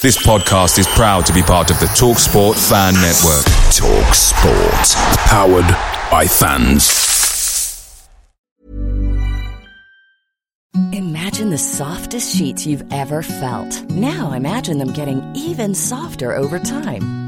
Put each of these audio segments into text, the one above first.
This podcast is proud to be part of the TalkSport Fan Network. TalkSport, powered by fans. Imagine the softest sheets you've ever felt. Now imagine them getting even softer over time.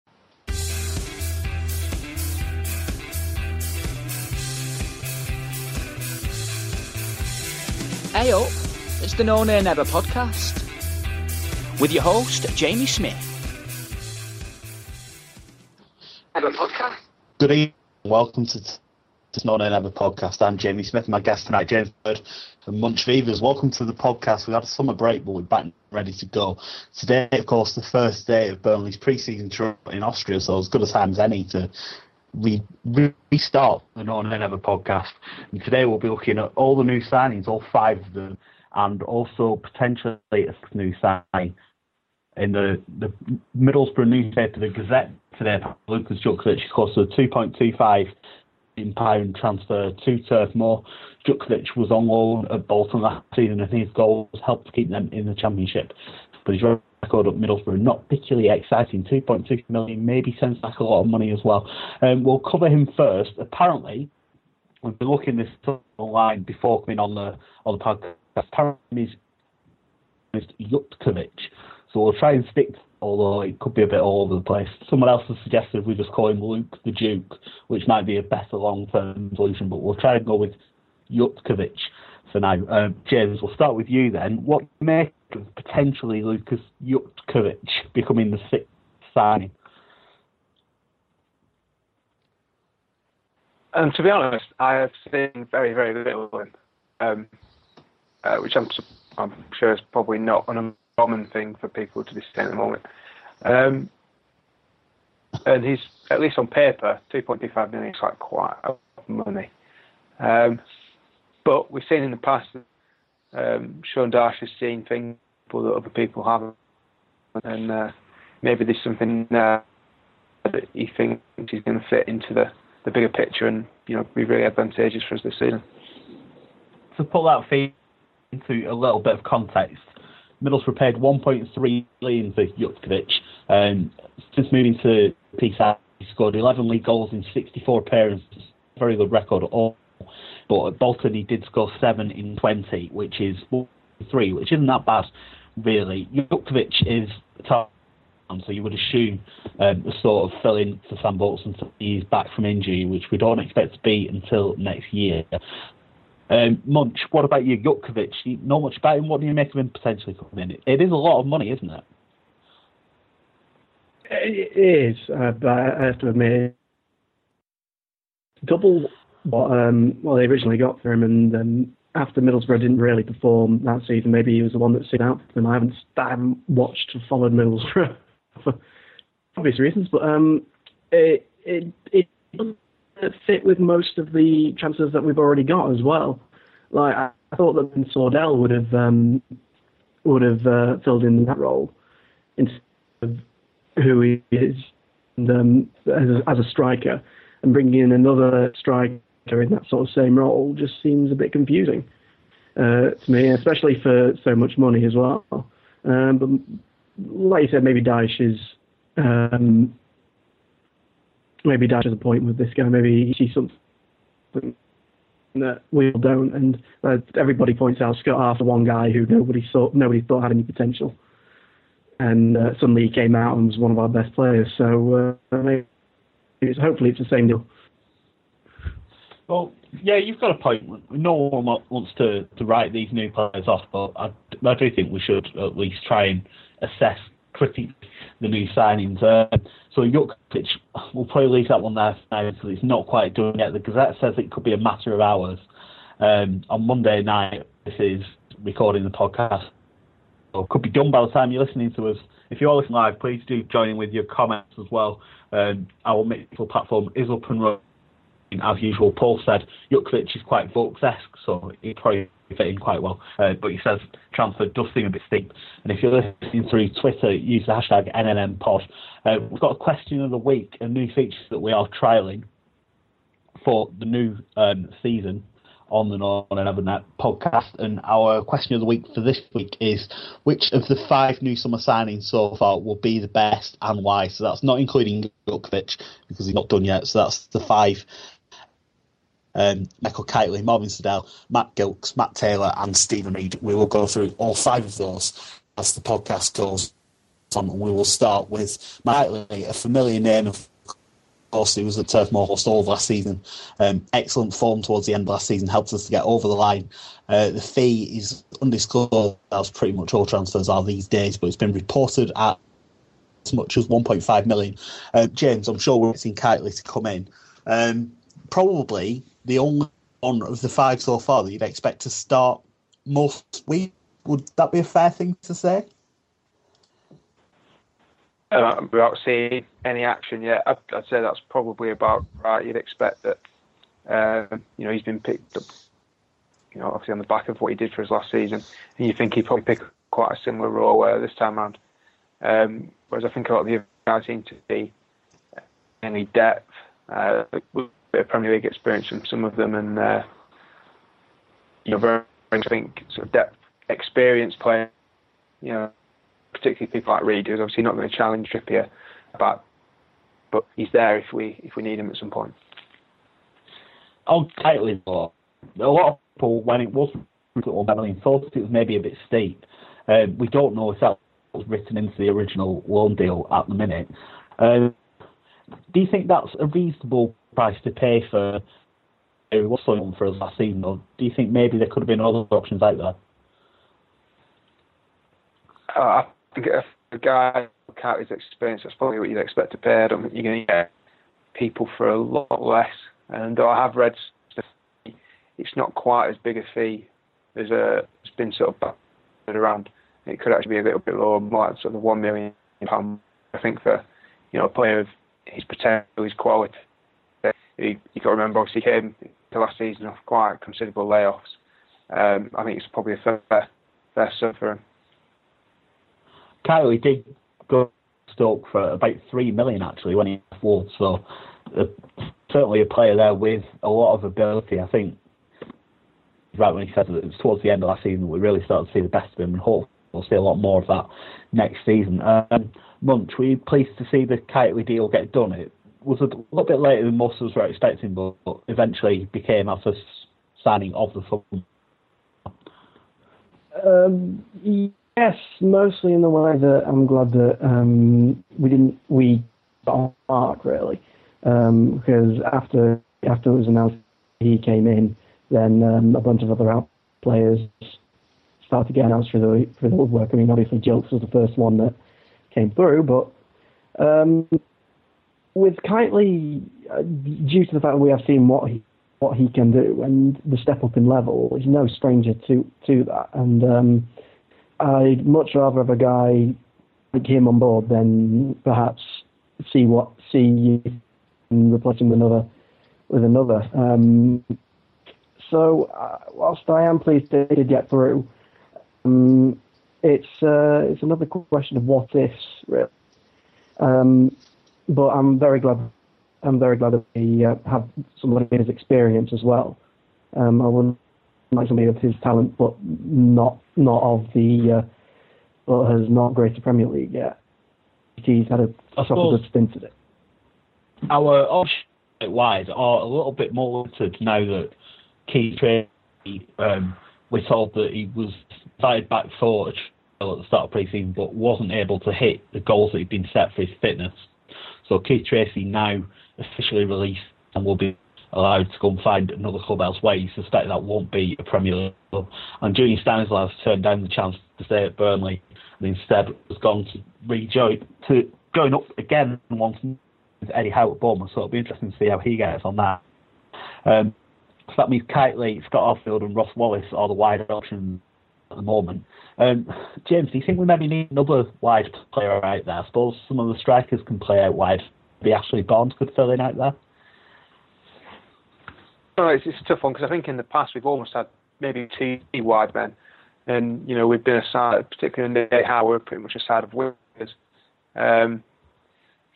Hey up, it's the No Nay Never podcast with your host, Jamie Smith. Never podcast. Good evening. Welcome to the No Nay Never podcast. I'm Jamie Smith. My guest tonight, James Bird from Munch Fevers. Welcome to the podcast. We had a summer break, but we're back ready to go. Today, of course, the first day of Burnley's pre-season tour in Austria, so as good a time as any to we restart the No Nay Never podcast. And today we'll be looking at all the new signings, all five of them, and also potentially a new signing. In the, the Middlesbrough newspaper, the Gazette, today, Lucas Jutkiewicz, of course, a 2.25 in pound transfer to Turf Moor. Jutkiewicz was on loan at Bolton last season, and his goals helped keep them in the Championship. But he's record at Middlesbrough, not particularly exciting. 2.2 million maybe sounds like a lot of money as well. Um, we'll cover him first. Apparently, we've been looking this online before coming on the on the podcast. Apparently, is Jutkiewicz. So we'll try and stick, although it could be a bit all over the place. Someone else has suggested we just call him Luke the Duke, which might be a better long term solution, but we'll try and go with Jutkiewicz for now. Um, James, we'll start with you then. What make of potentially Lucas Jutkiewicz becoming the sixth signing? Um, to be honest, I have seen very, very little of him, um, uh, which I'm, I'm sure is probably not an uncommon thing for people to be saying at the moment. Um, and he's, at least on paper, 2.25 million is like quite a lot of money. Um, but we've seen in the past um, Sean Dyche has seen things that other people haven't, and uh, maybe there's something uh, that he thinks he's going to fit into the, the bigger picture and you know be really advantageous for us this season. To put that fee into a little bit of context, Middlesbrough paid 1.3 million for Jutkiewicz. Um, since moving to PSA, he scored 11 league goals in 64 appearances. Very good record at all. But at Bolton, he did score seven in 20, which is three, which isn't that bad, really. Jutkiewicz is top, so you would assume um, the sort of fill in for Sam Bolton until he's back from injury, which we don't expect to be until next year. Um, Munch, what about you, Jutkiewicz? You know much about him. What do you make of him potentially coming in? It is a lot of money, isn't it? It is, uh, but I have to admit, double what um, what they originally got for him, and um, after Middlesbrough didn't really perform that season, maybe he was the one that stood out for them. I haven't I haven't watched or followed Middlesbrough for obvious reasons, but um, it it doesn't fit with most of the transfers that we've already got as well. Like I, thought that Ben Sordell would have um, would have uh, filled in that role instead of who he is and, um, as, as a striker, and bringing in another striker in that sort of same role just seems a bit confusing uh, to me, especially for so much money as well. Um, but like you said, maybe Dyche is um, maybe Dyche is a point with this guy. Maybe he sees something that we don't, and uh, everybody points out Scott Arfield, one guy who nobody thought nobody thought had any potential. and uh, suddenly he came out and was one of our best players. So uh, maybe it's, hopefully it's the same deal. Well, yeah, you've got a point. No one wants to, to write these new players off, but I, I do think we should at least try and assess critically the new signings. Uh, so Jutkiewicz, we'll probably leave that one there now because it's not quite done yet. The Gazette says it could be a matter of hours. Um, on Monday night, this is recording the podcast. It could be done by the time you're listening to us. If you're listening live, please do join in with your comments as well. Um, our platform is up and running as usual, Paul said Jutkiewicz is quite Vokes-esque, so he probably fit in quite well. Uh, but he says transfer does seem a bit steep. And if you're listening through Twitter, use the hashtag NNMPod. Uh, we've got a question of the week, a new feature that we are trialling for the new um, season on the Northern Evernet podcast. And our question of the week for this week is which of the five new summer signings so far will be the best and why? So that's not including Jutkiewicz because he's not done yet. So that's the five um, Michael Kightly, Marvin Sordell, Matt Gilks, Matt Taylor, and Steven Reid. We will go through all five of those as the podcast goes on. And we will start with Matt a familiar name of course, he was at Turf Moor Host all of last season. Um, excellent form towards the end of last season helped us to get over the line. Uh, the fee is undisclosed, as pretty much all transfers are these days, but it's been reported at as much as 1.5 million. Uh, James, I'm sure we're expecting Kightly to come in. Um, probably the only one of the five so far that you'd expect to start most weeks. Would that be a fair thing to say? Uh, without seeing any action yet, I'd, I'd, say that's probably about right. You'd expect that. Uh, you know, he's been picked up. You know, obviously on the back of what he did for his last season, and you think he'd probably pick quite a similar role uh, this time around. Um, whereas I think a lot of the other guys seem to be any depth. Uh, bit of Premier League experience from some of them, and uh, you know, very, I think sort of depth, experience players. You know, particularly people like Reid, who's obviously not going to challenge Trippier, but but he's there if we if we need him at some point. Oh, Kightly. A lot of people, when it was I thought it was maybe a bit steep. Uh, we don't know if that was written into the original loan deal at the minute. Uh, do you think that's a reasonable price to pay for what's going on for us last season, or do you think maybe there could have been other options out there? Uh, I think if a guy without his experience, that's probably what you'd expect to pay. I don't think you're going to get people for a lot less. And though I have read it's not quite as big a fee as a, it's been sort of around. It could actually be a little bit lower, more like sort of one million pound. I think for you know a player of his potential, his quality, you, you got to remember, obviously, he came to last season off quite considerable layoffs. Um, I think it's probably a fair, fair sum for him. Kyle, he did go Stoke for about three million actually when he left so uh, certainly a player there with a lot of ability. I think right when he said that it was towards the end of last season we really started to see the best of him, and hopefully we'll see a lot more of that next season. Um, Munch, were you pleased to see the Kightly deal get done? It was a little bit later than most of us were expecting, but, eventually became our first signing of the summer. Um, yes, mostly in the way that I'm glad that um, we didn't we got mark really, um, because after after it was announced he came in, then um, a bunch of other out players started getting get announced for the for the woodwork. I mean, obviously Jokes was the first one that came through, but um, with Kightly, uh, due to the fact that we have seen what he what he can do and the step up in level, he's no stranger to to that. And um, I'd much rather have a guy like him on board than perhaps see what see and replace him with another with another. Um, so uh, whilst I am pleased to get through, um, it's uh, it's another question of what ifs really. Um, but I'm very glad. I'm very glad that we uh, have somebody with his experience as well. Um, I wouldn't like somebody of his talent, but not not of the, uh, but has not graced the Premier League yet. He's had a proper good stint at it. Our options wide are a little bit more limited now that Keith um, we're told that he was invited back for at the start of pre-season, but wasn't able to hit the goals that he'd been set for his fitness. So Keith Treacy now officially released and will be allowed to go and find another club elsewhere. You suspect that won't be a Premier League club. And Junior Stanislas turned down the chance to stay at Burnley and instead has gone to rejoin to going up again once Eddie Howe at Bournemouth. So it'll be interesting to see how he gets on that. Um, so that means Kightly, Scott Arfield, and Ross Wallace are the wide options at the moment. Um, James, do you think we maybe need another wide player out there? I suppose some of the strikers can play out wide. Maybe Ashley Barnes could fill in out there. No, it's, it's a tough one because I think in the past we've almost had maybe two wide men, and you know we've been a side, particularly in Howe, we're pretty much a side of wingers. Um,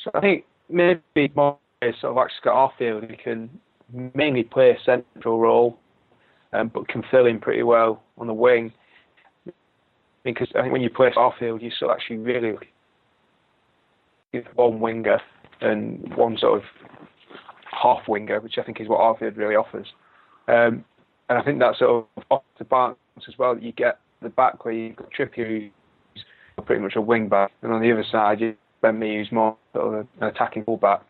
so I think maybe more sort of like Scott Arfield, who can mainly play a central role, um, but can fill in pretty well on the wing. Because I think when you play Arfield, you of actually really one winger and one sort of half winger, which I think is what Arfield really offers. Um, and I think that sort of off the balance as well that you get the back where you've got Trippier who's pretty much a wing back, and on the other side you Ben Mee who's more sort of an attacking fullback.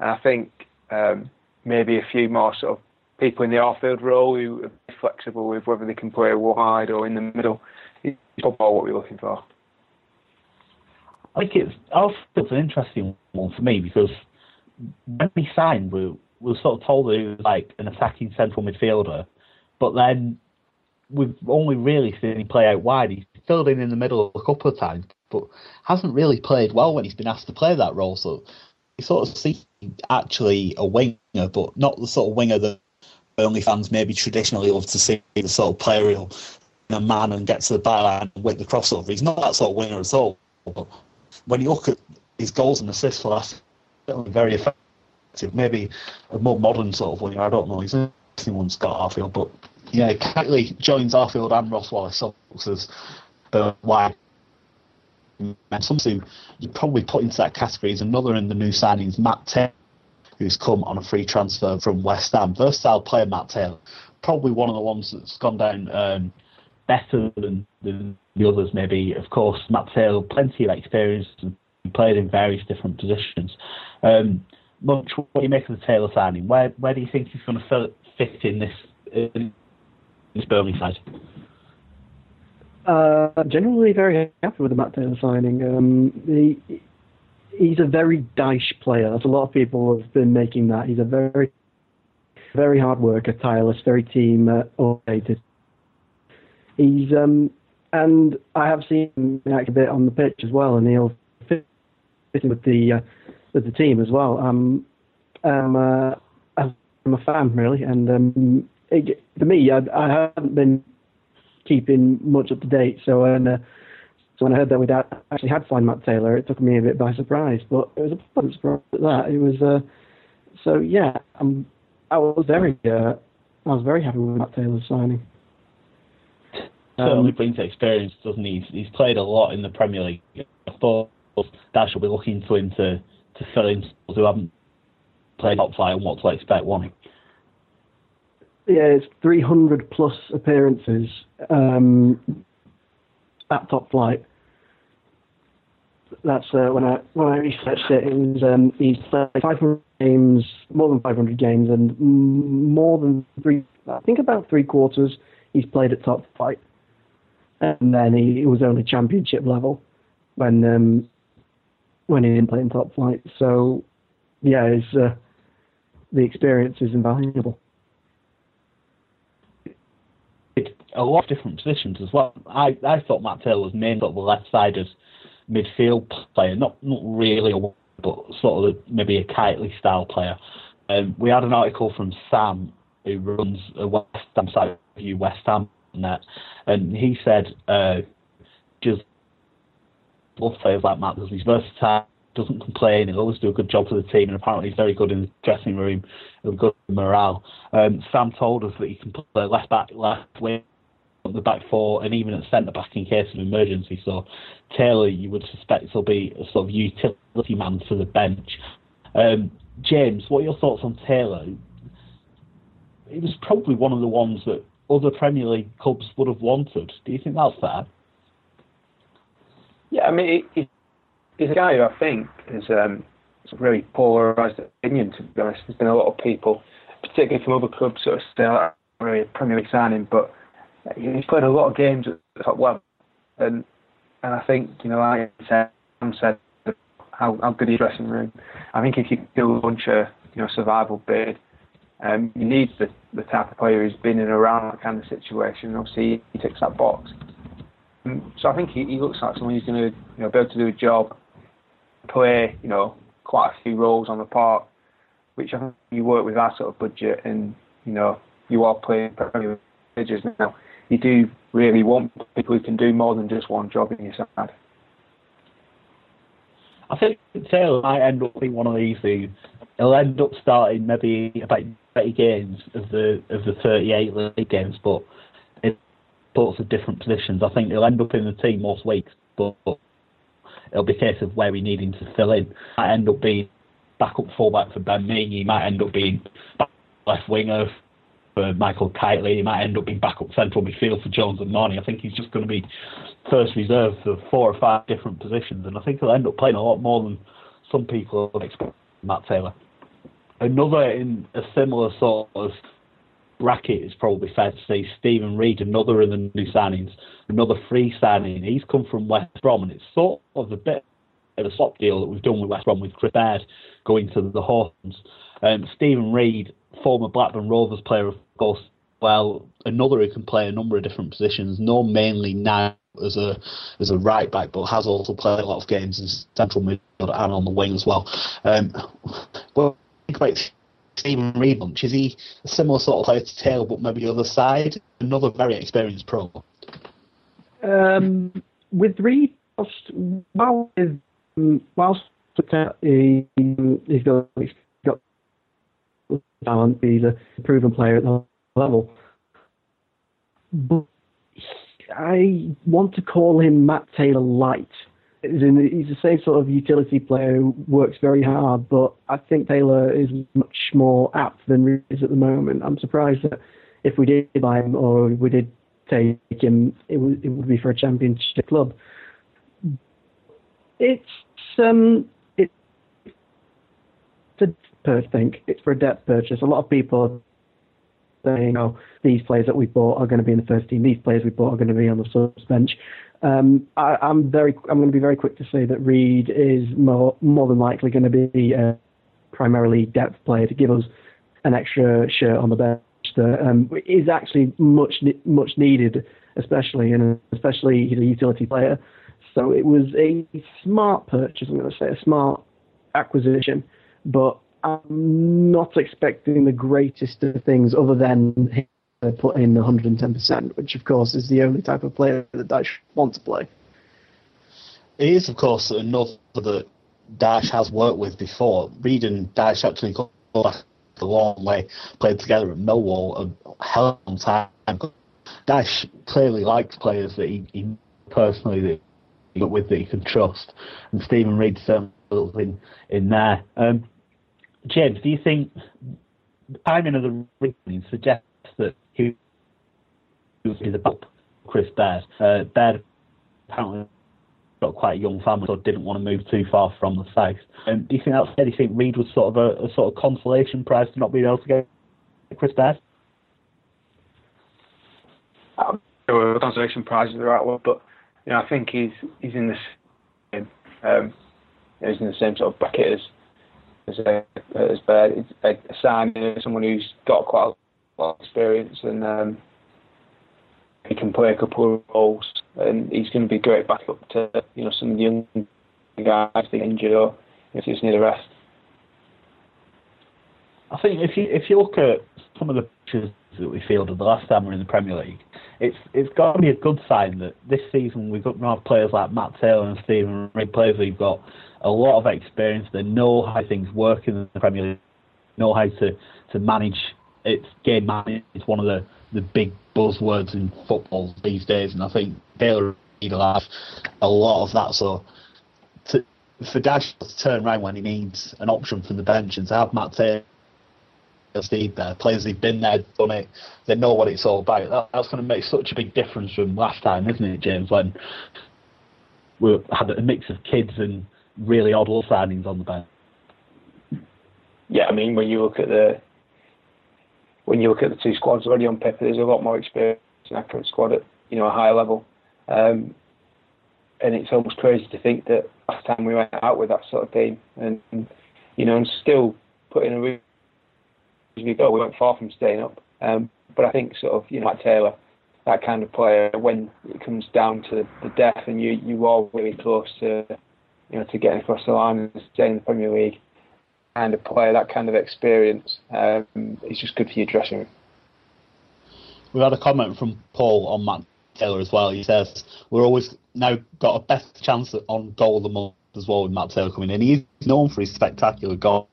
And I think um, maybe a few more sort of people in the Arfield role who are flexible with whether they can play wide or in the middle. Is probably what we're looking for. I think it's Arfield's an interesting one for me because when we signed, we, we were sort of told that he was like an attacking central midfielder, but then we've only really seen him play out wide. He's filled in in the middle a couple of times, but hasn't really played well when he's been asked to play that role. So you sort of see actually a winger, but not the sort of winger that only fans maybe traditionally love to see, the sort of player who'll a man and get to the byline and win the crossover. He's not that sort of winger at all. But when you look at his goals and assists for last very effective. Maybe a more modern sort of winger. I don't know. He's an interesting one, Scott Arfield, but yeah, Kightly joins Arfield and Ross Wallace as uh, wide. And some who you probably put into that category is another in the new signings, Matt Taylor, who's come on a free transfer from West Ham. Versatile player, Matt Taylor. Probably one of the ones that's gone down um, better than, than the others, maybe. Of course, Matt Taylor, plenty of experience and played in various different positions. Um, what do you make of the Taylor signing? Where where do you think he's going to fit in this in this Burnley side? Uh, generally, very happy with the Matt Taylor signing. Um, he, he's a very Dyche player. As a lot of people have been making that. He's a very, very hard worker, tireless, very team uh, oriented. He's um, and I have seen him act a bit on the pitch as well, and he'll fit with the uh, with the team as well. Um, um, uh, I'm a fan really, and um, it, for me, I, I haven't been keeping much up to date. So when uh, so when I heard that we'd actually had signed Matt Taylor, it took me a bit by surprise. But it was a pleasant surprise at that. It was uh, so yeah. Um, I was very uh, I was very happy with Matt Taylor's signing. Certainly um, brings experience, doesn't he? He's, he's played a lot in the Premier League. I thought Dyche will be looking to him to, to fill in who haven't played top flight and what to expect, won't Yeah, it's 300 plus appearances um, at top flight. That's uh, when I when I researched it. It was um, he's played 500 games, more than 500 games, and more than three. I think about three quarters he's played at top flight, and then he, he was only championship level when um, when he didn't play in top flight. So, yeah, it's, uh, the experience is invaluable. A lot of different positions as well. I, I thought Matt Taylor was mainly sort of the left-sided midfield player, not not really, a, but sort of maybe a Kightly style player. Um, we had an article from Sam who runs a West Ham site review West Ham net, and he said uh, just love players like Matt because he's versatile, doesn't complain, he'll always do a good job for the team, and apparently he's very good in the dressing room, and good morale. Um, Sam told us that he can play left back, left wing, the back four, and even at centre back in case of emergency. So Taylor, you would suspect, will be a sort of utility man for the bench. Um, James, what are your thoughts on Taylor? He was probably one of the ones that other Premier League clubs would have wanted. Do you think that's fair? Yeah, I mean, he, he's a guy who I think is um, a really polarised opinion. To be honest, there's been a lot of people, particularly from other clubs, sort of say oh, really Premier League signing, but he's played a lot of games at the top level, and and I think you know, like Sam said, how, how good is dressing room. I think if you do launch a you know survival bid, um, you need the, the type of player who's been in around that kind of situation. Obviously, he ticks that box. Um, so I think he, he looks like someone who's going to you know be able to do a job, play you know quite a few roles on the park, which I think you work with our sort of budget, and you know you are playing Premier League now. You do really want people who can do more than just one job in your side. I think Taylor might end up being one of these who he'll end up starting maybe about 30 games of the of the 38 league games, but in sorts of different positions. I think he'll end up in the team most weeks, but it'll be a case of where we need him to fill in. Might end up being backup fullback for Ben Mee. He might end up being left winger for Michael Kightly. He might end up being backup central midfield for Jones and Marney. I think he's just going to be first reserve for four or five different positions, and I think he'll end up playing a lot more than some people expect. Matt Taylor. Another in a similar sort of bracket is probably fair to say Steven Reid, another of the new signings, another free signing. He's come from West Brom, and it's sort of a bit of a swap deal that we've done with West Brom with Chris Baird going to the Hawthorns. Um, Steven Reid, former Blackburn Rovers player, of course, well, another who can play a number of different positions, known mainly now as a as a right back, but has also played a lot of games in central midfield and on the wing as well. Um, well, about Steven Reid Munch. Is he a similar sort of player to Taylor, but maybe the other side? Another very experienced pro. Um, with Reid, while with, whilst he, he's got he's got talent, he's a proven player at the level. But I want to call him Matt Taylor light. He's the same sort of utility player who works very hard, but I think Taylor is much more apt than is at the moment. I'm surprised that if we did buy him or we did take him, it would, it would be for a championship club. It's um, it's a I think it's for a depth purchase. A lot of people saying, "Oh, these players that we bought are going to be in the first team. These players we bought are going to be on the subs bench." Um, I, am very, I'm going to be very quick to say that Reid is more more than likely going to be a primarily depth player to give us an extra shirt on the bench that um, is actually much much needed, especially and especially he's a utility player. So it was a smart purchase. I'm going to say a smart acquisition, but I'm not expecting the greatest of things other than him put in 110%, which of course is the only type of player that Dyche wants to play. It is, of course, another that Dyche has worked with before. Reid and Dyche actually go back a long way, played together at Millwall a hell of a time. Dyche clearly likes players that he, he personally that he with that he can trust, and Steven Reid certainly in in there. Um, James, do you think timing of the reading suggests that he is about Chris Baird? Uh, Baird apparently got quite a young family, so didn't want to move too far from the south. Um, do you think that's fair? Do you think Reid was sort of a, a, sort of consolation prize to not being able to get Chris Baird? Um, consolation prize is the right word, but you know, I think he's he's in the same um, he's in the same sort of bracket as as, a, as a, a someone who's got quite a lot of experience and um, he can play a couple of roles and he's going to be great backup to you know some of the young guys that injured or if just need a rest. I think if you if you look at some of the pictures that we fielded the last time we were in the Premier League, it's it's got to be a good sign that this season we've got have players like Matt Taylor and Steven Reid, players who've got a lot of experience. They know how things work in the Premier League, know how to, to manage its game management. It's one of the, the big buzzwords in football these days, and I think Taylor will have a lot of that. So to, for Dyche to turn around when he needs an option from the bench and to have Matt Taylor Steve there, players who've been there, done it, they know what it's all about. That, that's going to make such a big difference from last time, isn't it, James? When we had a mix of kids and really odd signings on the bench. Yeah, I mean, when you look at the when you look at the two squads already on paper, there's a lot more experience in our current squad at you know a higher level, um, and it's almost crazy to think that last time we went out with that sort of team, and you know, and still putting a go, we weren't far from staying up. Um, but I think sort of you know, Matt Taylor, that kind of player, when it comes down to the death, and you you are really close to you know to getting across the line and staying in the Premier League kind of player, that kind of experience, um, it's just good for your dressing room. We've had a comment from Paul on Matt Taylor as well. He says we're always now got a better chance on goal than month as well with Matt Taylor coming in. He's known for his spectacular goals.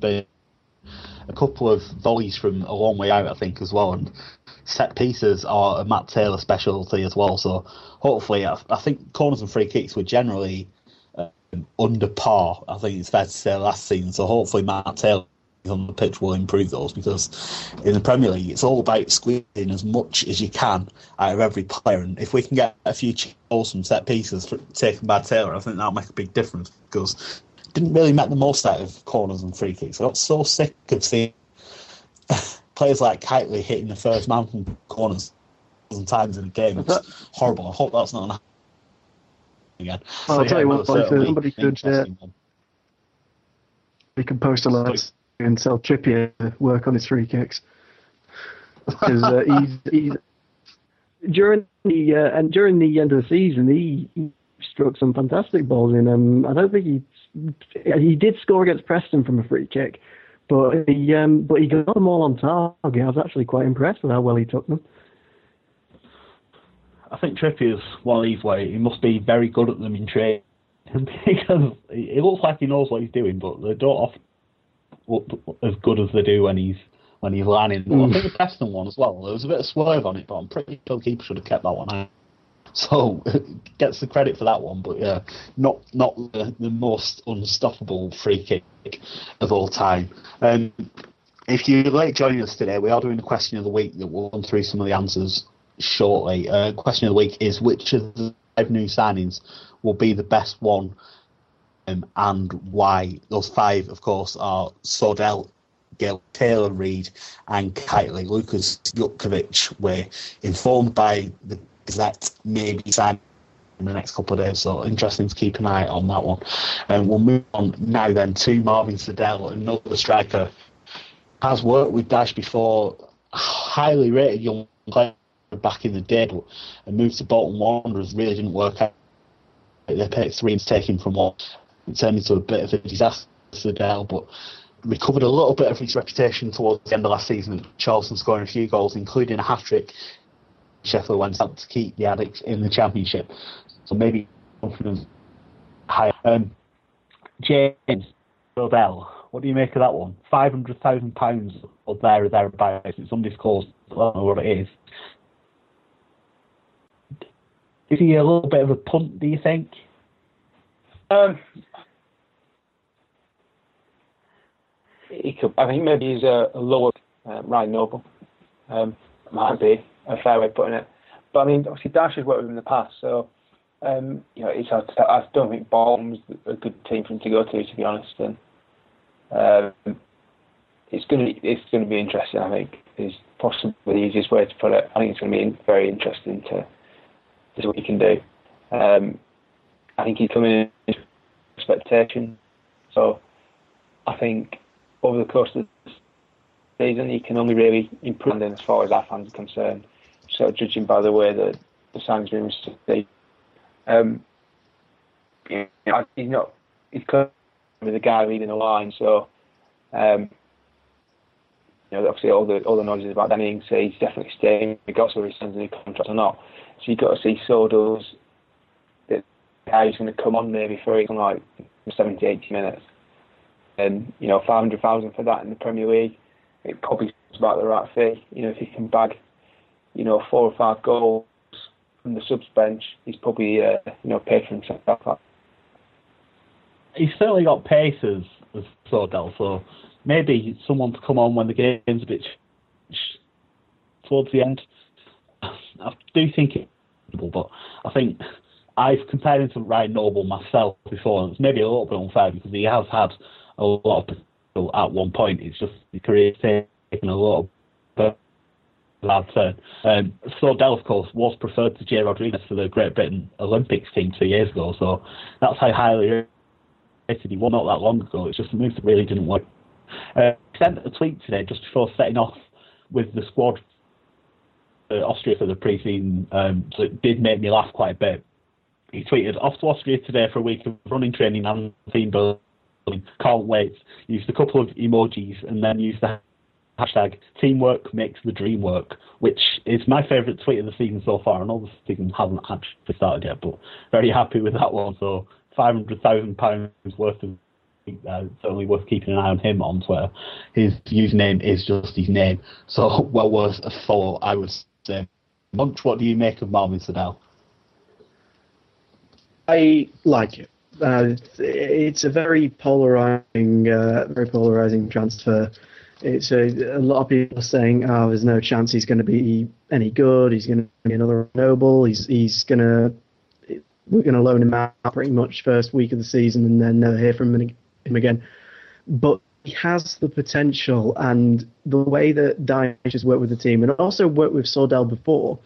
Been a couple of volleys from a long way out, I think, as well, and set pieces are a Matt Taylor specialty as well. So hopefully, I, I think corners and free kicks were generally um, under par. I think it's fair to say last season. So hopefully Matt Taylor on the pitch will improve those because in the Premier League it's all about squeezing as much as you can out of every player. And if we can get a few goals from set pieces taken by Taylor, I think that'll make a big difference because didn't really make the most out of corners and free kicks. I got so sick of seeing players like Kightly hitting the first man from corners times in a game. It's horrible. I hope that's not again. Well, I'll tell you what, if somebody could, uh, we can post a lot and sell Trippier work on his free kicks because uh, he's, he's during the uh, and during the end of the season he, he struck some fantastic balls in. Um, I don't think he he did score against Preston from a free kick, but he um, but he got them all on target. I was actually quite impressed with how well he took them. I think Trippier's one of these where he must be very good at them in training because it looks like he knows what he's doing, but they don't often look as good as they do when he's when he's lining. Mm. I think the Preston one as well. There was a bit of swerve on it, but I'm pretty sure the keeper should have kept that one out. So gets the credit for that one, but yeah, not not the, the most unstoppable free kick of all time. Um, if you're late joining us today, we are doing the question of the week that we'll run through some of the answers shortly. Uh, question of the week is which of the five new signings will be the best one um, and why? Those five, of course, are Sordell, Gayle Taylor Reid, and Kightly. Lucas Jutkiewicz, we're informed by the Gazette, maybe signing in the next couple of days. So interesting to keep an eye on that one. And um, we'll move on now then to Marvin Sordell, another striker. Has worked with Dyche before, highly rated young player back in the day, but a move to Bolton Wanderers really didn't work out. They paid three and taken from what it turned into a bit of a disaster for but recovered a little bit of his reputation towards the end of last season Charlton scoring a few goals, including a hat trick. Sheffield went out to keep the Addicts in the Championship. So maybe confidence higher. Um, James Bell, what do you make of that one? £500,000 or there or thereabouts. It's undisclosed. I don't know what it is. Is he a little bit of a punt, do you think? Um, he could, I think maybe he's a, a lower uh, Ryan Noble. Um, might be a fair way of putting it. But I mean, obviously Dyche has worked with him in the past, so um, you know, it's hard I don't think Bolton's a good team for him to go to, to be honest. And um, it's going to it's going to be interesting. I think is possibly the easiest way to put it. I think it's going to be very interesting to see what he can do. Um, I think he's coming in expectation. So I think over the course of the season, he can only really improve as far as our fans are concerned. Judging by the way that the sign's been received, um, you know, he's not he's clearly the guy leading the line. So um, you know, obviously all the all the noises about Danny Ings, he's definitely staying, regardless whether he signs a new contract or not. So you've got to see Sordell's the guy who's going to come on maybe for even like 70, 80 minutes. And, you know, 500,000 for that in the Premier League, it probably is about the right fee. You know, if he can bag, you know, four or five goals from the subs bench, he's probably, uh, you know, paid for himself. He's certainly got paces as Sordell, so maybe someone to come on when the game's a bit towards the end. I do think it, but I think I've compared him to Ryan Noble myself before, and it's maybe a little bit unfair because he has had a lot of at one point. It's just his career taken a lot of bad turn. Um, Sordell, of course, was preferred to Jay Rodriguez for the Great Britain Olympics team two years ago, so that's how highly rated he was not that long ago. It's just a move that really didn't work. Uh, sent a tweet today just before setting off with the squad for Austria for the pre-season, um, so it did make me laugh quite a bit. He tweeted, off to Austria today for a week of running training and team building. Can't wait. Used a couple of emojis and then used the hashtag teamwork makes the dream work, which is my favourite tweet of the season so far. And all the season hasn't actually started yet, but very happy with that one. So £500,000 worth of uh, certainly worth keeping an eye on him on Twitter. His username is just his name, so well worth a follow, I would say. Munch, what do you make of Marvin Sordell? I like it. Uh, it's a very polarizing, uh, very polarizing transfer. It's a, a, lot of people are saying, "Oh, there's no chance he's going to be any good. He's going to be another Noble. He's he's going to we're going to loan him out pretty much first week of the season and then never hear from him again." But he has the potential, and the way that Dyche has worked with the team, and also worked with Sordell before,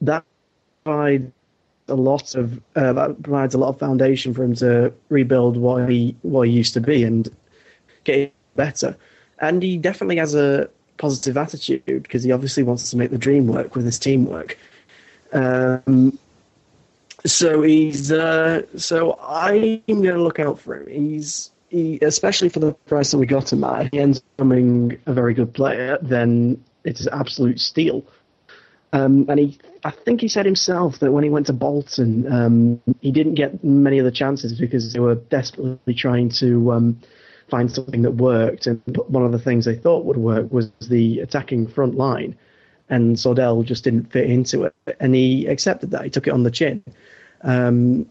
that provides a lot of uh, that provides a lot of foundation for him to rebuild what he what he used to be and get better. And he definitely has a positive attitude because he obviously wants to make the dream work with his teamwork. Um, so he's uh, so I'm going to look out for him. He's he, especially for the price that we got him at. He ends up becoming a very good player. Then it is absolute steal. Um, and he, I think he said himself that when he went to Bolton, um, he didn't get many of the chances because they were desperately trying to um, find something that worked. And one of the things they thought would work was the attacking front line. And Sordell just didn't fit into it. And he accepted that. He took it on the chin. Um,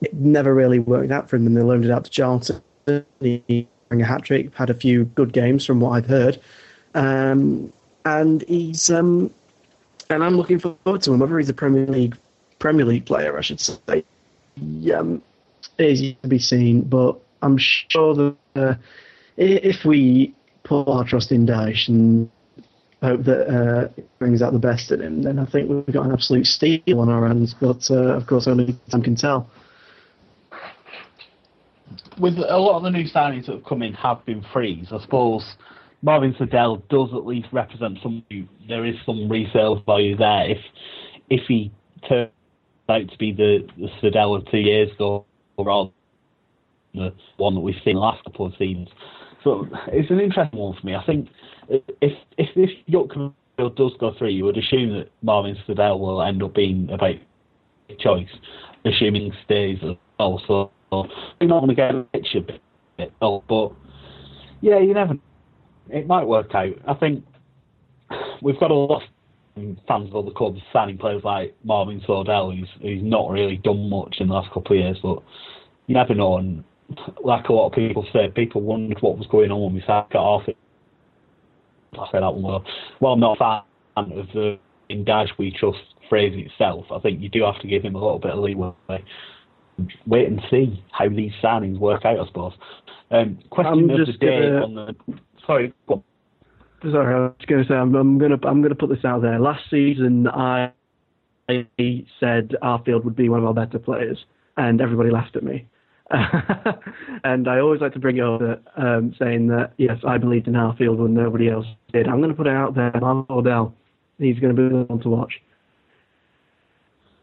it never really worked out for him, and they loaned it out to Charlton. He a hat trick, had a few good games from what I've heard. Um, and he's um, and I'm looking forward to him. Whether he's a Premier League Premier League player, I should say, um, is to be seen. But I'm sure that uh, if we put our trust in Dyche and hope that uh, brings out the best in him, then I think we've got an absolute steal on our hands. But uh, of course, only time can tell. With a lot of the new signings that have come in have been frees, I suppose Marvin Sordell does at least represent some. There is some resale value there if if he turns out to be the, the Sordell of two years ago rather than the one that we've seen the last couple of seasons. So it's an interesting one for me. I think if if this York does go through, you would assume that Marvin Sordell will end up being a big choice, assuming stays as well. So we're not going to get a picture, but yeah, you never it might work out. I think we've got a lot of fans of other clubs signing players like Marvin Sordell, who's, who's not really done much in the last couple of years, but you never know. And like a lot of people said, people wondered what was going on when we started off it. I say that one well. Well, I'm not a fan of the in Dyche We Trust phrase itself. I think you do have to give him a little bit of leeway. Wait and see how these signings work out, I suppose. Um, question of the day gonna... on the sorry. Sorry, I was going to say I'm, I'm going to I'm going to put this out there. Last season, I said Arfield would be one of our better players, and everybody laughed at me. and I always like to bring it up, um, saying that yes, I believed in Arfield when nobody else did. I'm going to put it out there. Mark Odell, he's going to be the one to watch.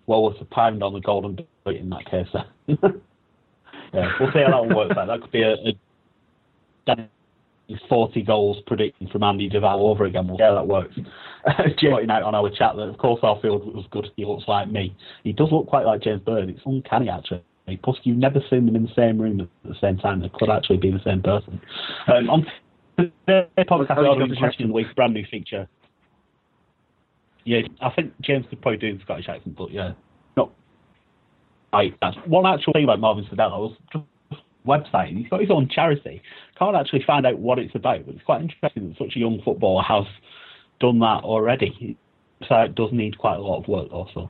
Well, a pound on the golden boot in that case, yeah, we'll see how that one works out. That could be a, a 40 goals predicting from Andy Duval over again. We'll see how that works. Pointing out on our chat that, of course, Arfield was good. He looks like me. He does look quite like James Bird. It's uncanny, actually. Plus, you've never seen them in the same room at the same time. They could actually be the same person. Um, on the podcast, oh, question of the week, brand new feature. Yeah, I think James could probably do the Scottish accent, but yeah, no. I, that's one actual thing about Marvin was website and he's got his own charity. Can't actually find out what it's about, but it's quite interesting that such a young footballer has done that already. So it does need quite a lot of work also.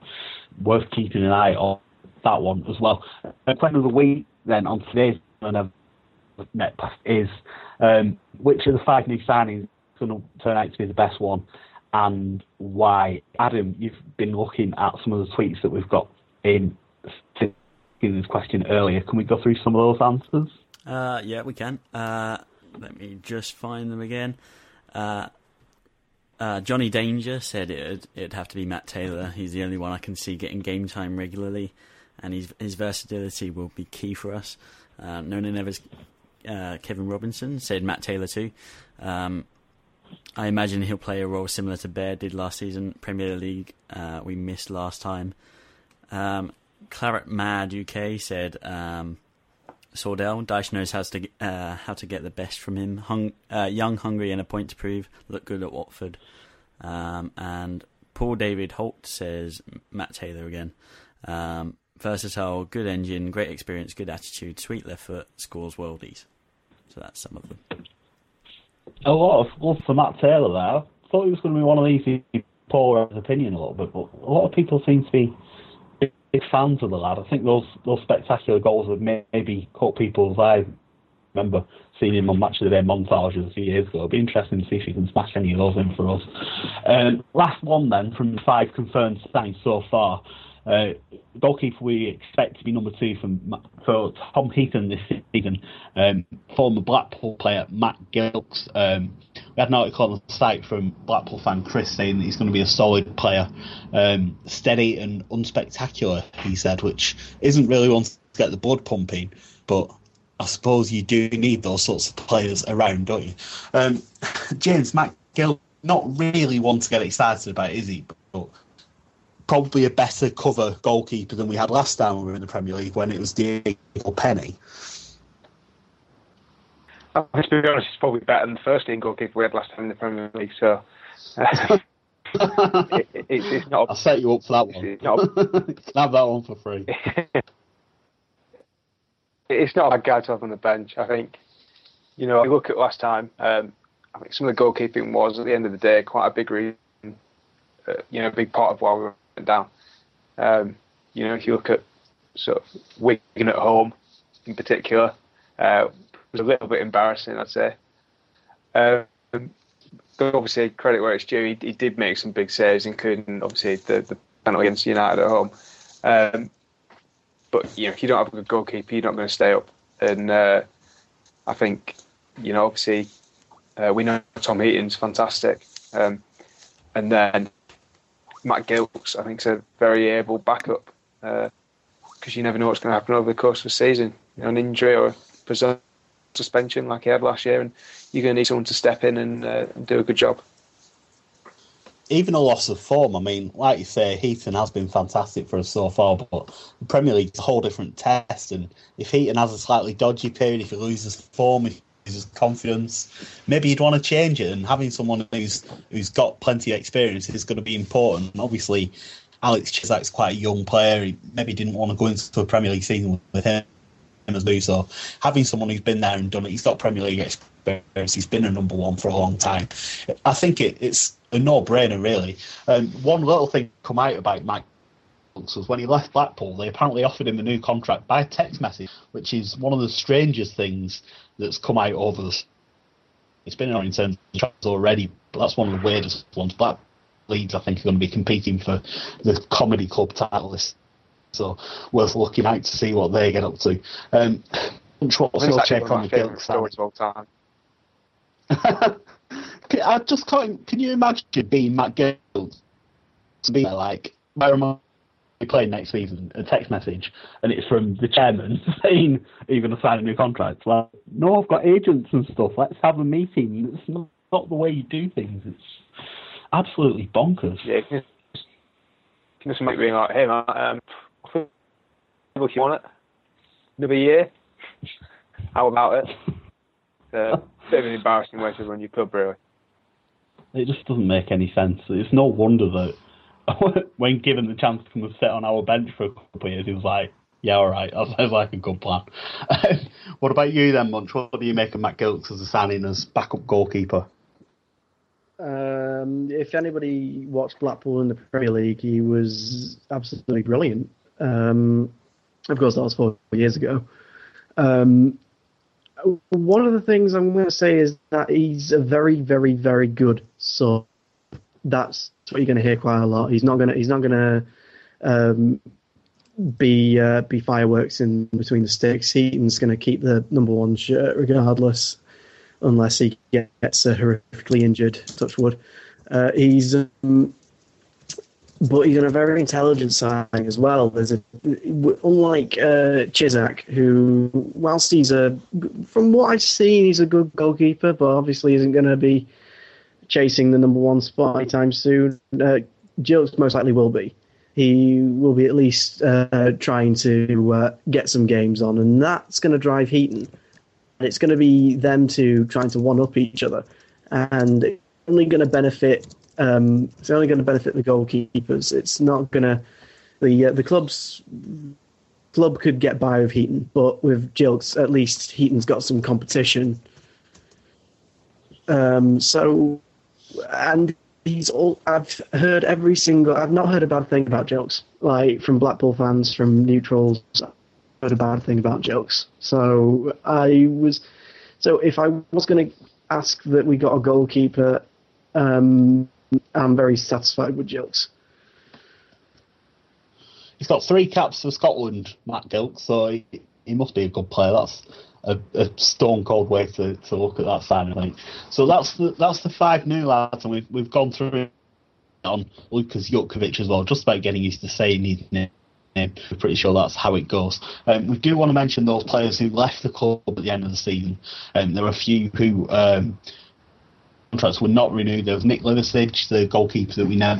Worth keeping an eye on that one as well. The question of the week then on today's net is um, which of the five new signings is going to turn out to be the best one and why? Adam, you've been looking at some of the tweets that we've got in this question earlier. Can we go through some of those answers? Uh, yeah, we can. Uh, let me just find them again. Uh, uh, Johnny Danger said it'd, it'd have to be Matt Taylor. He's the only one I can see getting game time regularly, and his his versatility will be key for us. Uh, Nona Nevers, uh, Kevin Robinson said Matt Taylor too. Um, I imagine he'll play a role similar to Baird did last season. Premier League, uh, we missed last time. Um, Claret Mad UK said um, Sordell. Dyche knows how to uh, how to get the best from him. Hung, uh, young, hungry, and a point to prove. Look good at Watford. Um, and Paul David Holt says Matt Taylor again. Um, versatile, good engine, great experience, good attitude, sweet left foot, scores worldies. So that's some of them. A lot of love for Matt Taylor there. I thought he was going to be one of these poor his opinion a little bit, but a lot of people seem to be big fans of the lad. I think those those spectacular goals have maybe caught people's eye. I Remember seeing him on Match of the Day montages a few years ago. It'll be interesting to see if he can smash any of those in for us. Um, last one then from the five confirmed signings so far. Uh, goalkeeper we expect to be number two from for Tom Heaton this season. Um, former Blackpool player Matt Gilks. Um, we had an article on the site from Blackpool fan Chris saying that he's going to be a solid player, um, steady and unspectacular. He said, which isn't really one to get the blood pumping, but I suppose you do need those sorts of players around, don't you? Um, James Matt Gilks, not really one to get excited about, is he? But probably a better cover goalkeeper than we had last time when we were in the Premier League when it was Diego Penny. Uh, to be honest, it's probably better than the first team goalkeeper we had last time in the Premier League. So uh, it, it, it's, not. A, I'll set you up for that one. It's not a, can have that one for free. it's not a bad guy to have on the bench. I think. You know, you look at last time. Um, I think some of the goalkeeping was at the end of the day quite a big reason. Uh, you know, a big part of why we were down. Um, you know, if you look at sort of Wigan at home in particular, uh, was a little bit embarrassing, I'd say. Um, but obviously, credit where it's due, he, he, did make some big saves, including obviously the, the penalty against United at home. Um, but you know, if you don't have a good goalkeeper, you're not going to stay up. And uh, I think, you know, obviously, uh, we know Tom Heaton's fantastic. Um, and then Matt Gilks, I think, is a very able backup because uh, you never know what's going to happen over the course of the season. You know, an injury or a suspension like he had last year, and you're going to need someone to step in and, uh, do a good job. Even a loss of form, I mean, like you say, Heaton has been fantastic for us so far, but the Premier League's a whole different test. And if Heaton has a slightly dodgy period, if he loses form, if his confidence. Maybe you'd want to change it, and having someone who's who's got plenty of experience is going to be important. Obviously, Alex Cisak's quite a young player. He maybe didn't want to go into a Premier League season with him as new. So having someone who's been there and done it, he's got Premier League experience. He's been a number one for a long time. I think it, it's a no-brainer, really. Um, one little thing come out about Mike was when he left Blackpool, they apparently offered him a new contract by text message, which is one of the strangest things that's come out over the. It's been in terms of already, but that's one of the weirdest ones. Black Leeds, I think, are going to be competing for the comedy club title list, so worth looking out to see what they get up to. Um, what's your take on the Gilks stories of all time? I just can't. Can you imagine being Matt Gilks to be like, where am I playing next season, a text message, and it's from the chairman saying, Are you going to sign a new contract? Like, no, I've got agents and stuff. Let's have a meeting. It's not, not the way you do things. It's absolutely bonkers. Yeah, can you just make me like, Hey, man, um, if you want it, another year, how about it? It's a bit of an embarrassing way to run your club, really. It just doesn't make any sense. It's no wonder that when given the chance to come and sit on our bench for a couple of years, he was like, yeah, all right, that sounds like a good plan. what about you then, Munch? What do you make of Matt Gilks as a signing as backup goalkeeper? Um, if anybody watched Blackpool in the Premier League, he was absolutely brilliant. Um, Of course, that was four years ago. Um, one of the things I'm going to say is that he's a very, very, very good sub. That's what you're going to hear quite a lot. He's not going to. He's not going to um, be uh, be fireworks in between the sticks. Heaton's going to keep the number one shirt regardless, unless he gets uh, horrifically injured. Touch wood. Uh, he's um, but he's on a very intelligent side as well. There's a unlike uh, Cisak, who, whilst he's a, from what I've seen, he's a good goalkeeper, but obviously isn't going to be chasing the number one spot anytime soon. Uh, Gilks most likely will be. He will be at least uh, trying to uh, get some games on, and that's going to drive Heaton. And it's going to be them two trying to one up each other, and it's only going to benefit um, it's only going to benefit the goalkeepers. It's not going to the uh, the club's club could get by with Heaton, but with Gilks, at least Heaton's got some competition. Um, so, and he's all. I've heard every single. I've not heard a bad thing about Gilks. Like from Blackpool fans, from neutrals, I've heard a bad thing about Gilks. So I was. So if I was going to ask that we got a goalkeeper, um, I'm very satisfied with Gilks. He's got three caps for Scotland, Matt Gilks, so he, he must be a good player. That's a, a, stone cold way to, to look at that signing. So that's the that's the five new lads, and we've we've gone through on Lukas Jutkiewicz as well, just about getting used to saying his name. We're pretty sure that's how it goes. Um, we do want to mention those players who left the club at the end of the season. Um, there are a few who um, contracts were not renewed. There was Nick Liversedge, the goalkeeper that we know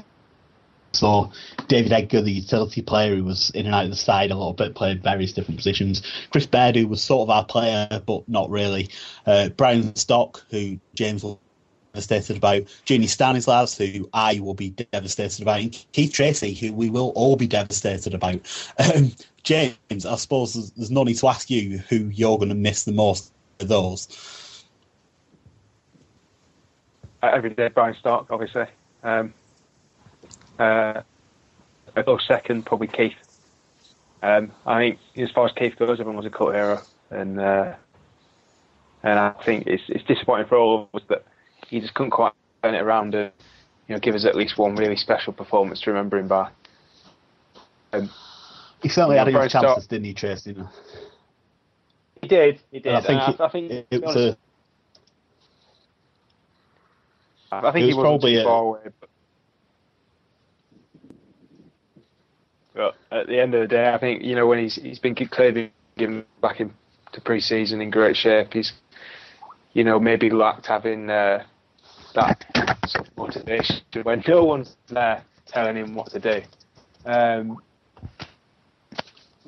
saw, David Edgar, the utility player who was in and out of the side a little bit, played various different positions. Chris Baird, who was sort of our player, but not really. Uh, Brian Stock, who James will devastated about. Junior Stanislas, who I will be devastated about. And Keith Treacy, who we will all be devastated about. Um, James, I suppose there's, there's no need to ask you who you're going to miss the most of those every day Brian Stock, obviously. Um, uh, a close second, probably Keith. Um, I think as far as Keith goes, everyone was a cult hero, and uh, and I think it's it's disappointing for all of us that he just couldn't quite turn it around and you know give us at least one really special performance to remember him by. Um, he certainly had his chances, didn't he, Treacy? He did. He did. And I think, and I, I think it, it was a I think he was probably too far away. But, but, at the end of the day, I think you know when he's he's been clearly given back into pre-season in great shape. He's you know maybe lacked having uh, that motivation when no one's there telling him what to do. Um,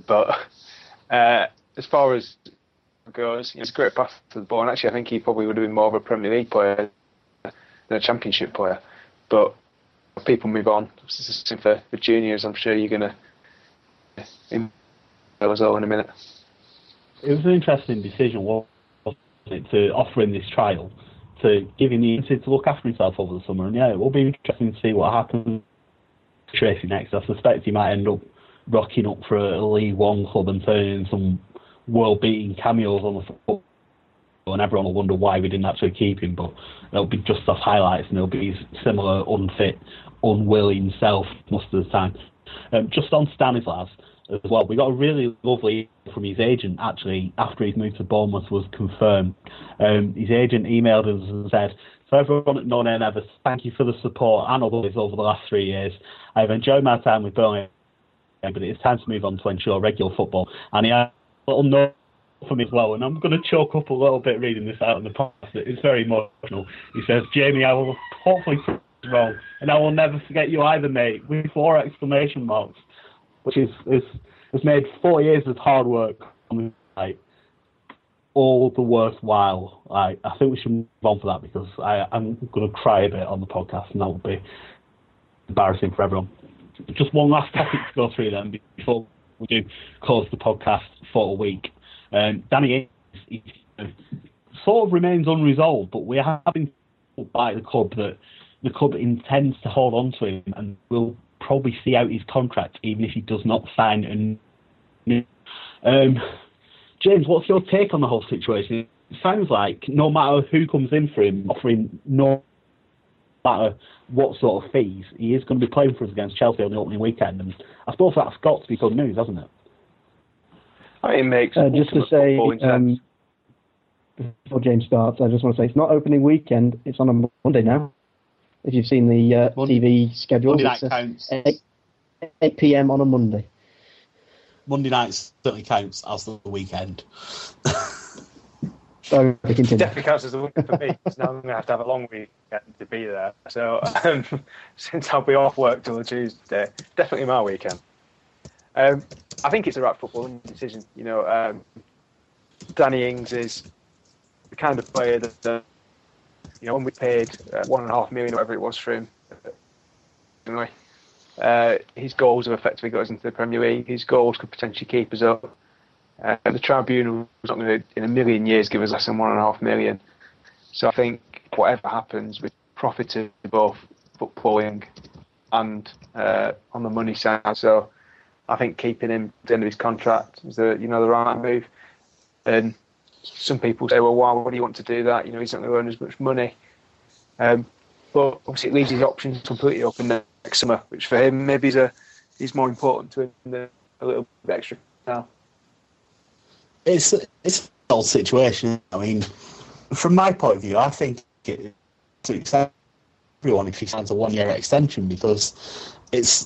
but uh, as far as goes, he's a great pass for the ball, and actually I think he probably would have been more of a Premier League player than a championship player. But people move on. For, for juniors, I'm sure you're going to as well in a minute. It was an interesting decision, wasn't it, to offer him this trial, to give him the incentive to look after himself over the summer. And yeah, it will be interesting to see what happens Treacy next. I suspect he might end up rocking up for a League One club and turning some world-beating cameos on the football and everyone will wonder why we didn't actually keep him. But it'll be just off highlights, and it'll be similar, unfit, unwilling self most of the time. Um, just on Stanislas as well, we got a really lovely from his agent actually after his move to Bournemouth was confirmed. Um, his agent emailed us and said, "For everyone at No Nay Never, thank you for the support and this over the last three years. I've enjoyed my time with Burnley." But it's time to move on to ensure regular football. And he had a little note for me as well, and I'm going to choke up a little bit reading this out in the past. It's very emotional. He says, Jamie, I will hopefully wrong, and I will never forget you either, mate, with four exclamation marks, which is, is has made four years of hard work like, all the worthwhile. I, I think we should move on for that because I, I'm going to cry a bit on the podcast, and that would be embarrassing for everyone. Just one last topic to go through then before we do close the podcast for a week. Um, Danny he, sort of remains unresolved, but we have been told by the club that the club intends to hold on to him and will probably see out his contract even if he does not sign a new. Um, James, what's your take on the whole situation? It sounds like no matter who comes in for him, offering no matter what sort of fees, he is going to be playing for us against Chelsea on the opening weekend. And I suppose that's got to be good news, hasn't it? I mean, it makes Uh, just to say, um, before James starts, I just want to say it's not opening weekend. It's on a Monday now. If you've seen the uh, TV schedule, Monday night uh, counts. 8, 8 p.m. on a Monday. Monday night certainly counts as the weekend. So we continue. definitely counts as the weekend for me because now I'm going to have to have a long weekend to be there. So um, since I'll be off work till the Tuesday, definitely my weekend. Um, I think it's the right footballing decision. You know, um, Danny Ings is the kind of player that, uh, you know, when we paid uh, one and a half million, whatever it was for him, anyway, uh, his goals have effectively got us into the Premier League. His goals could potentially keep us up. Uh, the tribunal was not going to, in a million years, give us less than one and a half million. So I think whatever happens, we profited both footballing and uh, on the money side. So I think keeping him at the end of his contract is the you know the right move. And some people say, well, why would he want to do that? You know, he's not going to earn as much money. Um, but obviously, it leaves his options completely open next summer, which for him maybe is a is more important to him than a little bit extra now. It's it's an old situation. I mean, from my point of view, I think it's accept everyone if he signs a one year extension because it's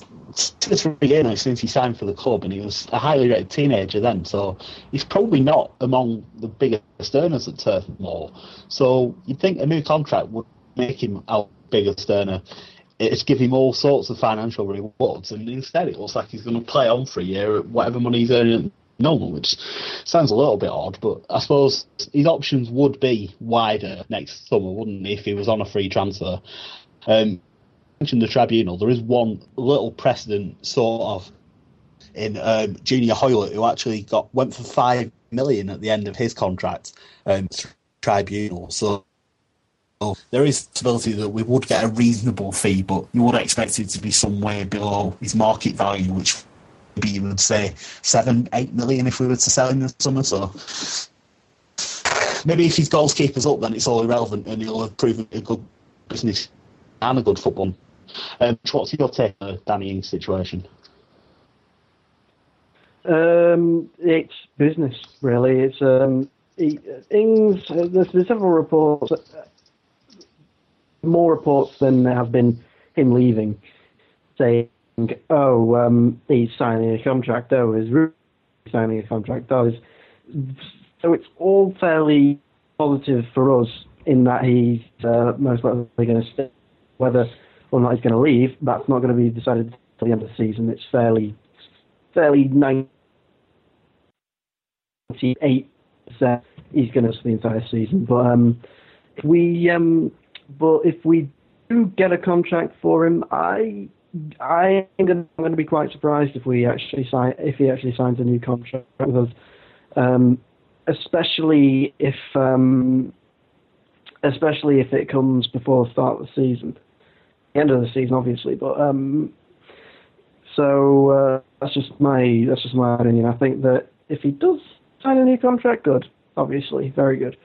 two or three years now since he signed for the club and he was a highly rated teenager then, so he's probably not among the biggest earners at Turf Moor. So you'd think a new contract would make him our biggest earner. It's give him all sorts of financial rewards, and instead it looks like he's going to play on for a year at whatever money he's earning no, which sounds a little bit odd, but I suppose his options would be wider next summer, wouldn't he, if he was on a free transfer? Um, mentioned the tribunal. There is one little precedent, sort of, in um, Junior Hoilett, who actually got went for five million at the end of his contract um, tribunal. So. There is possibility that we would get a reasonable fee, but you would expect it to be somewhere below his market value, which maybe you would say seven, eight million if we were to sell him this summer. So maybe if his goalkeeper's up, then it's all irrelevant and he'll have proven a good business and a good football. Um, what's your take on Danny Ings situation? Um, it's business, really. It's um, he- Ings. Uh, there's, there's several reports, more reports than there have been him leaving, saying, "Oh, um, he's signing a contract. Oh, he's signing a contract. Oh, so it's all fairly positive for us in that he's uh, most likely going to stay. Whether or not he's going to leave, that's not going to be decided until the end of the season. It's fairly, fairly nice. 98 percent he's going to for the entire season. But um, if we um, but if we do get a contract for him, I I am going to be quite surprised if we actually sign if he actually signs a new contract with us, um, especially if um, especially if it comes before the start of the season, the end of the season, obviously. But um, so uh, that's just my that's just my opinion. I think that if he does sign a new contract, good, obviously, very good.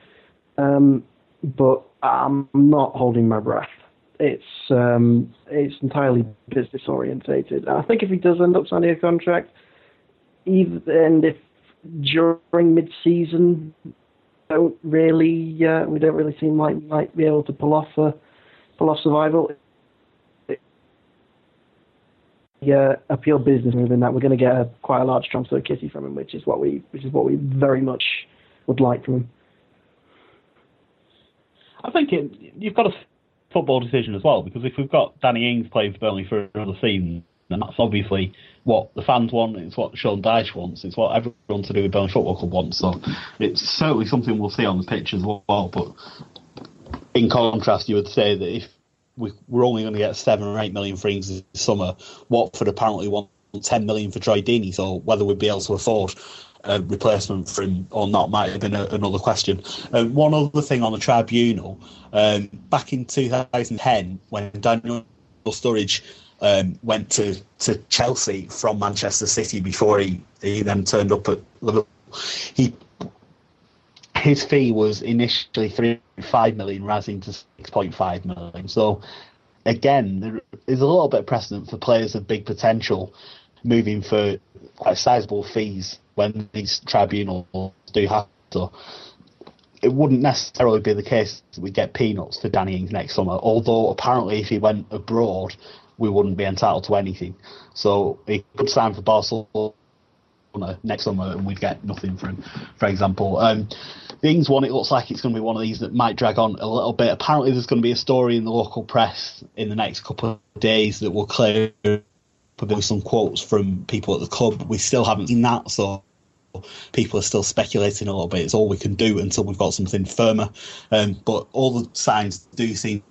Um, but I'm not holding my breath. It's um, it's entirely business orientated. I think if he does end up signing a contract, even and if during mid-season, don't really uh, we don't really seem like we might be able to pull off a pull off survival. Yeah, a pure business move in that we're going to get a, quite a large transfer kitty from him, which is what we which is what we very much would like from him. I think it, you've got a football decision as well because if we've got Danny Ings playing for Burnley for another season, then that's obviously what the fans want. It's what Sean Dyche wants. It's what everyone to do with Burnley Football Club wants. So it's certainly something we'll see on the pitch as well. But in contrast, you would say that if we, we're only going to get seven or eight million for this summer, Watford apparently want 10 million for Troy Deeney. So whether we'd be able to afford a replacement for him or not might have been a, another question. Um, one other thing on the tribunal, um, back in 2010, when Daniel Sturridge um, went to, to Chelsea from Manchester City before he, he then turned up at Liverpool. He his fee was initially three five million, rising to six point five million. So again, there is a little bit of precedent for players of big potential moving for quite sizable fees when these tribunals do happen. So it wouldn't necessarily be the case that we get peanuts for Danny Ings next summer, although apparently if he went abroad, we wouldn't be entitled to anything. So he could sign for Barcelona next summer and we'd get nothing for him, for example. Um, the Ings one, it looks like it's going to be one of these that might drag on a little bit. Apparently, there's going to be a story in the local press in the next couple of days that will clear probably some quotes from people at the club. We still haven't seen that, so people are still speculating a little bit. It's all we can do until we've got something firmer. Um, but all the signs do seem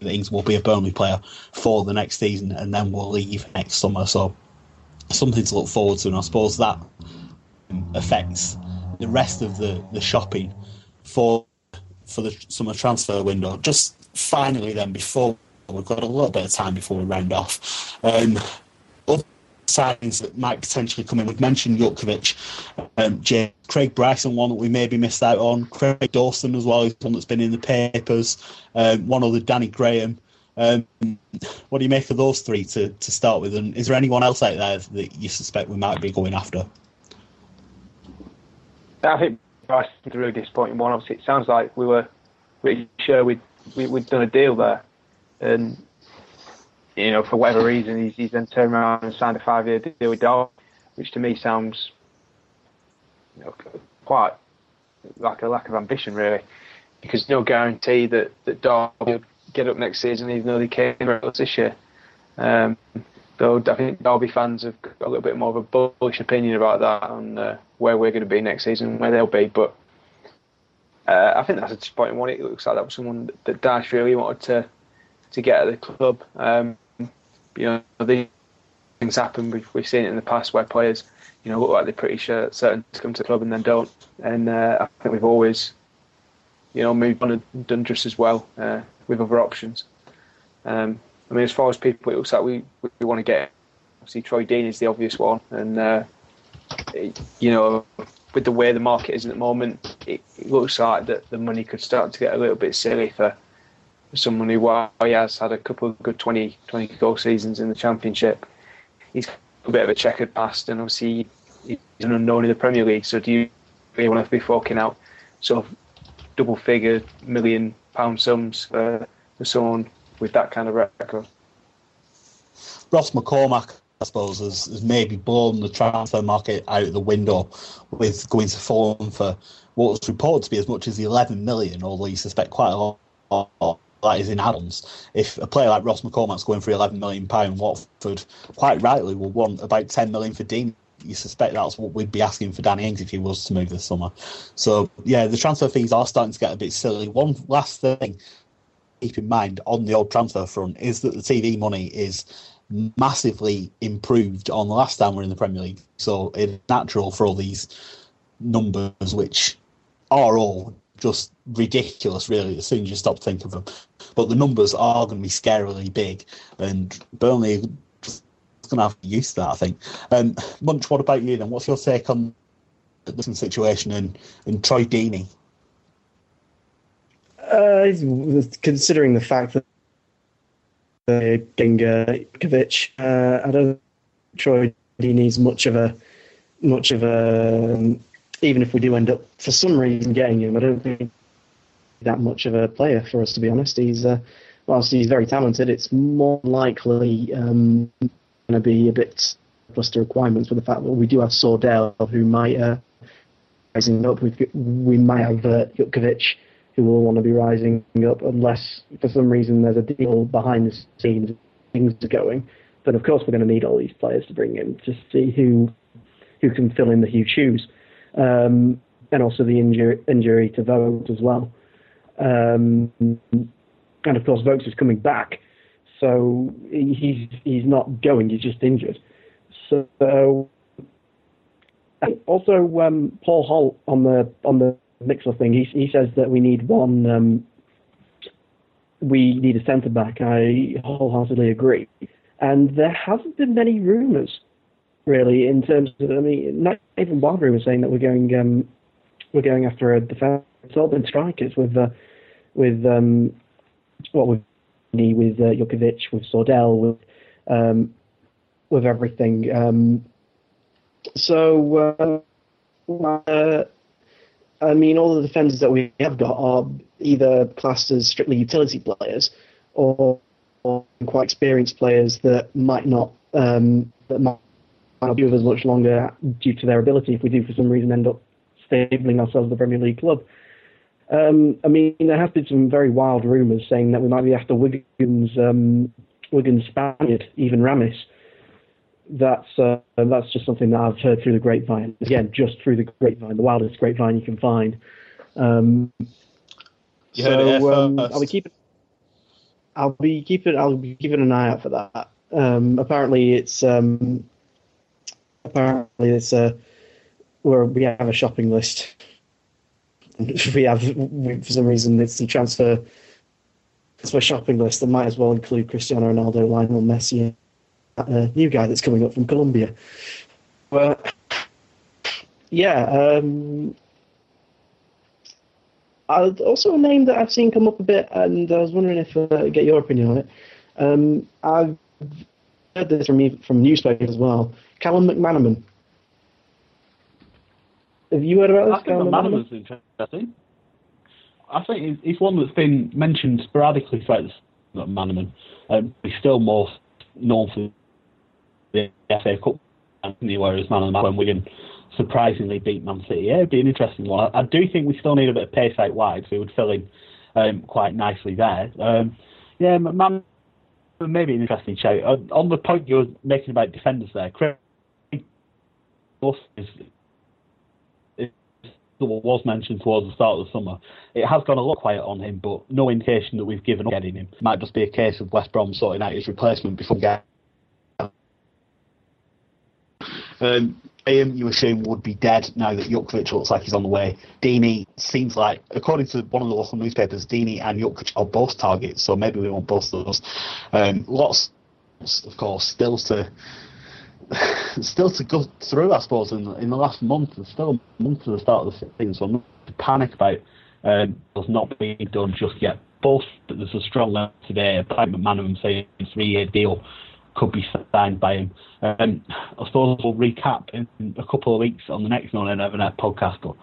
that Ings will be a Burnley player for the next season, and then we'll leave next summer. So something to look forward to, and I suppose that affects the rest of the, the shopping for for the summer transfer window. Just finally, then before we've got a little bit of time before we round off. Um, other signings that might potentially come in. We've mentioned Jutkiewicz, um, Jay, Craig Bryson, one that we maybe missed out on. Craig Dawson as well, one that's been in the papers. Um, one other, Danny Graham. Um, what do you make of those three to, to start with? And is there anyone else out there that you suspect we might be going after? I think Bryce is a really disappointing one. Obviously, it sounds like we were pretty sure we'd we, would we had done a deal there, and you know for whatever reason he's, he's then turned around and signed a five-year deal with Derby, which to me sounds you know, quite like a lack of ambition really, because no guarantee that that Derby will get up next season even though they came out this year. Um, though I think Derby fans have got a little bit more of a bullish opinion about that and uh, where we're going to be next season, where they'll be. But uh, I think that's a disappointing one. It looks like that was someone that Dash really wanted to to get at the club. Um, you know, these things happen. We've, we've seen it in the past where players, you know, look like they're pretty sure certain to come to the club and then don't. And uh, I think we've always, you know, moved on and done just as well uh, with other options. Um, I mean, as far as people, it looks like we, we want to get. Obviously, Troy Deeney is the obvious one, and uh, you know, with the way the market is at the moment, it, it, looks like that the money could start to get a little bit silly for, for someone who, while he has had a couple of good 20, 20 goal seasons in the Championship, he's a bit of a checkered past, and obviously he's an unknown in the Premier League. So, do you really want to be forking out sort of double figure million pound sums for, for someone with that kind of record. Ross McCormack, I suppose, has, has maybe blown the transfer market out of the window with going to Fulham for what's reported to be as much as 11 million, although you suspect quite a lot that is in add-ons. If a player like Ross McCormack's going for 11 million pound, Watford quite rightly will want about 10 million for Dean. You suspect that's what we'd be asking for Danny Ings if he was to move this summer. So yeah, the transfer fees are starting to get a bit silly. One last thing keep in mind on the old transfer front is that the TV money is massively improved on the last time we're in the Premier League. So it's natural for all these numbers, which are all just ridiculous, really, as soon as you stop thinking of them. But the numbers are going to be scarily big, and Burnley just going to have to use that, I think. Um, Munch, what about you then? What's your take on the situation and, and Troy Deeney? Uh, considering the fact that uh, Gingovic, uh, I don't think he needs much of a much of a um, even if we do end up for some reason getting him, I don't think that much of a player for us to be honest. He's uh, whilst he's very talented, it's more likely um, going to be a bit plus the requirements with the fact that we do have Sordell who might uh, rising up. We we might have uh, Jutkiewicz who will want to be rising up unless for some reason there's a deal behind the scenes, things are going. Then of course we're going to need all these players to bring in to see who who can fill in the huge shoes, um, and also the injury injury to Vokes as well. Um, and of course Vokes is coming back, so he's he's not going. He's just injured. So also um, Paul Holt on the on the Mixer thing. He he says that we need one. Um, we need a centre back. I wholeheartedly agree. And there hasn't been many rumours really, in terms of, I mean, not even Wildbury was saying that we're going, um, we're going after a defence. It's all been strikers with, uh, with, um, what with, with uh, with Sordell, with, um, with everything. Um, so, uh, uh, I mean, all the defenders that we have got are either classed as strictly utility players or, or quite experienced players that might not um, that might not be with us much longer due to their ability if we do for some reason end up stabling ourselves the Premier League club. Um, I mean, there have been some very wild rumours saying that we might be after Wigan's um, Spaniard, Ivan Ramis that's uh, that's just something that I've heard through the grapevine. Again, just through the grapevine, the wildest grapevine you can find. Um, You so heard it um. I'll be keeping. I'll be keeping. I'll be keeping an eye out for that. Um, apparently, it's um, apparently it's a where we have a shopping list. we have we, for some reason it's a transfer. It's a shopping list that might as well include Cristiano Ronaldo, Lionel Messi, a new guy that's coming up from Colombia. But yeah, um, uh, also a name that I've seen come up a bit, and I was wondering if uh, get your opinion on it. Um, I've heard this from from newspapers as well. Callum McManaman. Have you heard about I this? think Callum McManaman's interesting. I think he's- one that's been mentioned sporadically throughout McManaman. Um, he's still more known for the FA Cup, whereas Man of the Match when Wigan surprisingly beat Man City. Yeah, it'd be an interesting one. I, do think we still need a bit of pace out wide, so he would fill in um, quite nicely there. Um, yeah, McManaman maybe an interesting shout. On, on the point you were making about defenders there, Craig Buss is was mentioned towards the start of the summer. It has gone a lot quiet on him, but no indication that we've given up getting him. Might just be a case of West Brom sorting out his replacement before getting. Um, Ian, you assume would be dead now that Jutkiewicz looks like he's on the way. Deeney seems like, according to one of the local newspapers, Deeney and Jutkiewicz are both targets, so maybe we want both of those. Um, lots, of course, still to still to go through, I suppose, in, in the last month. There's still a month to the start of the season, so I'm not to panic about um, not being done just yet. Both, there's a strong letter today about McManaman saying a three-year deal could be signed by him. Um, I suppose we'll recap in a couple of weeks on the next Non Evernet podcast. But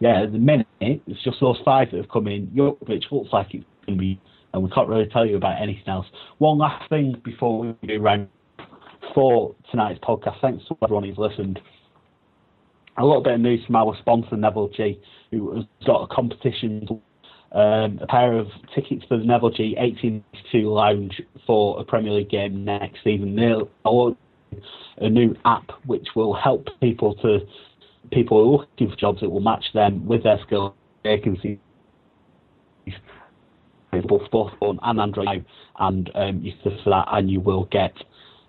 yeah, at the minute, it's just those five that have come in. Jokovic looks like it's going to be, and we can't really tell you about anything else. One last thing before we do round for tonight's podcast. Thanks to everyone who's listened. A little bit of news from our sponsor, Neville G, who has got a competition um, a pair of tickets for the Neville G 1892 Lounge for a Premier League game next season. They'll a new app which will help people to people who are looking for jobs that will match them with their skills, vacancies. Both both on and Android and um, you can for that, and you will get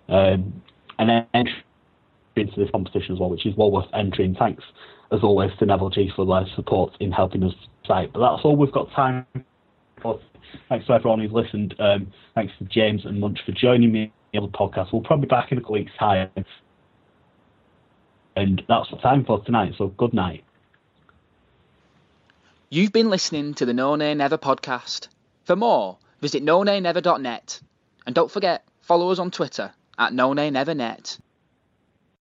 um, an entry into this competition as well, which is well worth entering. Thanks as always to Neville G for their support in helping us site. But that's all we've got time for. Thanks to everyone who's listened. Um, thanks to James and Munch for joining me on the podcast. We'll probably be back in a couple weeks' time. And that's the time for tonight. So good night. You've been listening to the No Nay Never podcast. For more, visit nonaynever.net. And don't forget, follow us on Twitter at nonaynevernet.